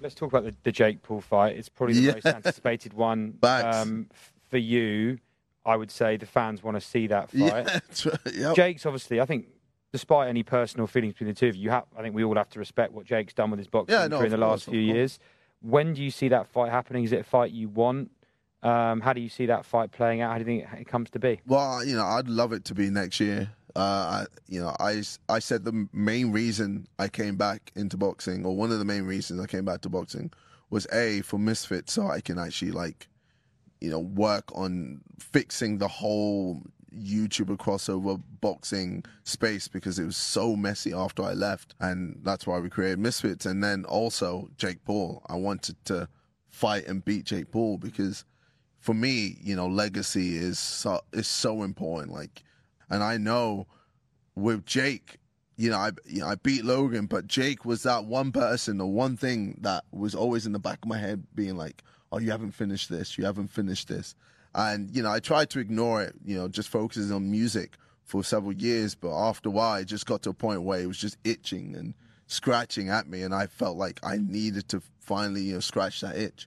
Let's talk about the, the Jake Paul fight. It's probably the Yeah. most anticipated one um, for you. I would say the fans want to see that fight. Yeah, right. Yep. Jake's obviously, I think, despite any personal feelings between the two of you, you have, I think we all have to respect what Jake's done with his boxing Yeah, no, career in the last few years. When do you see that fight happening? Is it a fight you want? Um, how do you see that fight playing out? How do you think it comes to be? Well, you know, I'd love it to be next year. Uh, I, you know, I, I said the main reason I came back into boxing, or one of the main reasons I came back to boxing, was a for Misfit, so I can actually like, you know, work on fixing the whole YouTuber crossover boxing space because it was so messy after I left, and that's why we created Misfits. And then also Jake Paul, I wanted to fight and beat Jake Paul because for me, you know, legacy is so, is so important. Like, and I know with Jake, you know, I you know, I beat Logan, but Jake was that one person, the one thing that was always in the back of my head, being like, "Oh, you haven't finished this. You haven't finished this." And you know, I tried to ignore it. You know, just focusing on music for several years, but after a while, it just got to a point where it was just itching and scratching at me, and I felt like I needed to finally you know scratch that itch.